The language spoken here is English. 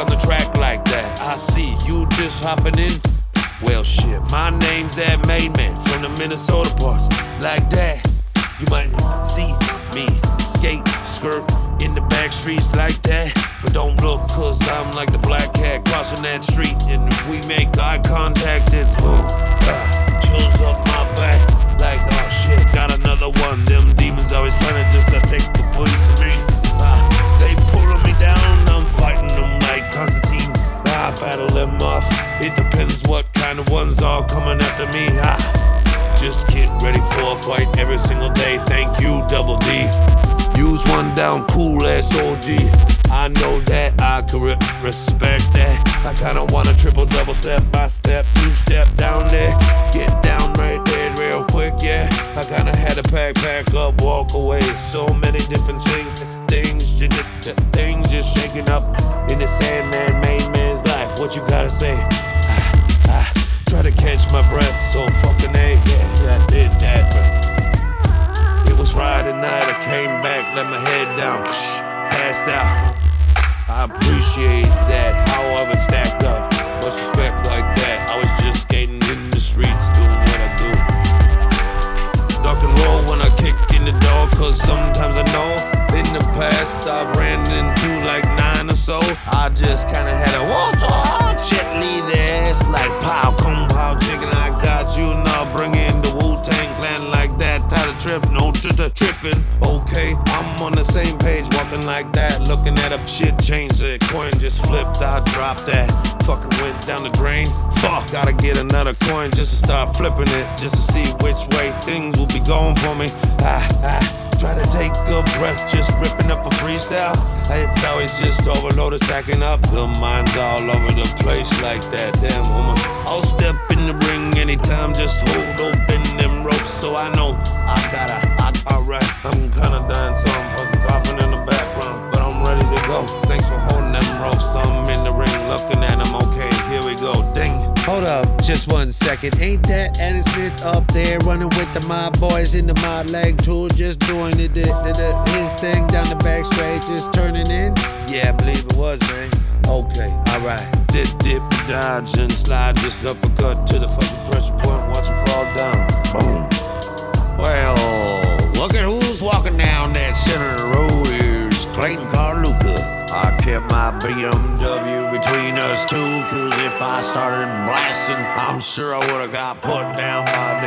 on the track like that. I see you just hopping in. Well, shit, my name's that main man from the Minnesota parts. Like that, you might see me skate, skirt in the back streets like that. But don't look, cause I'm like the black cat crossing that street. And if we make eye contact, it's ooh, It depends what kind of ones are coming after me. Ah, just get ready for a fight every single day. Thank you, Double D. Use one down, cool ass OG. I know that I could re- respect that. I kinda wanna triple double step by step, two step down there. Get down right there real quick, yeah. I kinda had to pack, pack up, walk away. So many different things, things, things just shaking up in the Mandman, main man's life. What you gotta say? My breath, so fucking A, yeah, I did that. It was Friday night, I came back, let my head down, passed out. I appreciate that, how I've stacked up. Much respect like that. I was just skating in the streets, doing what I do. Duck and roll when I kick in the door, cause sometimes I know in the past I've ran into like nine or so. I just kinda had a walk trip, no t- t- tripping. Okay, I'm on the same page, walking like that. Looking at a shit change, the coin just flipped. I dropped that. Fucking went down the drain. Fuck, gotta get another coin just to start flipping it, just to see which way things will be going for me. Ah, ah. Try to take a breath, just ripping up a freestyle. It's always just overloaded, stacking up. The mind's all over the place like that. Damn woman. I'll step in the ring anytime, just hold Hold up, just one second. Ain't that Adam Smith up there running with the mob boys in the mob leg tool, just doing it, the, the, his thing down the back straight, just turning in? Yeah, I believe it was, man. Okay, alright. Dip, dip, dodge, and slide. Just uppercut to the fucking pressure point. Watch him fall down. Boom. Well, look at who's walking down that center of the road. Here's Clayton Carluca. Kept my BMW between us two, cause if I started blasting, I'm sure I would've got put down by.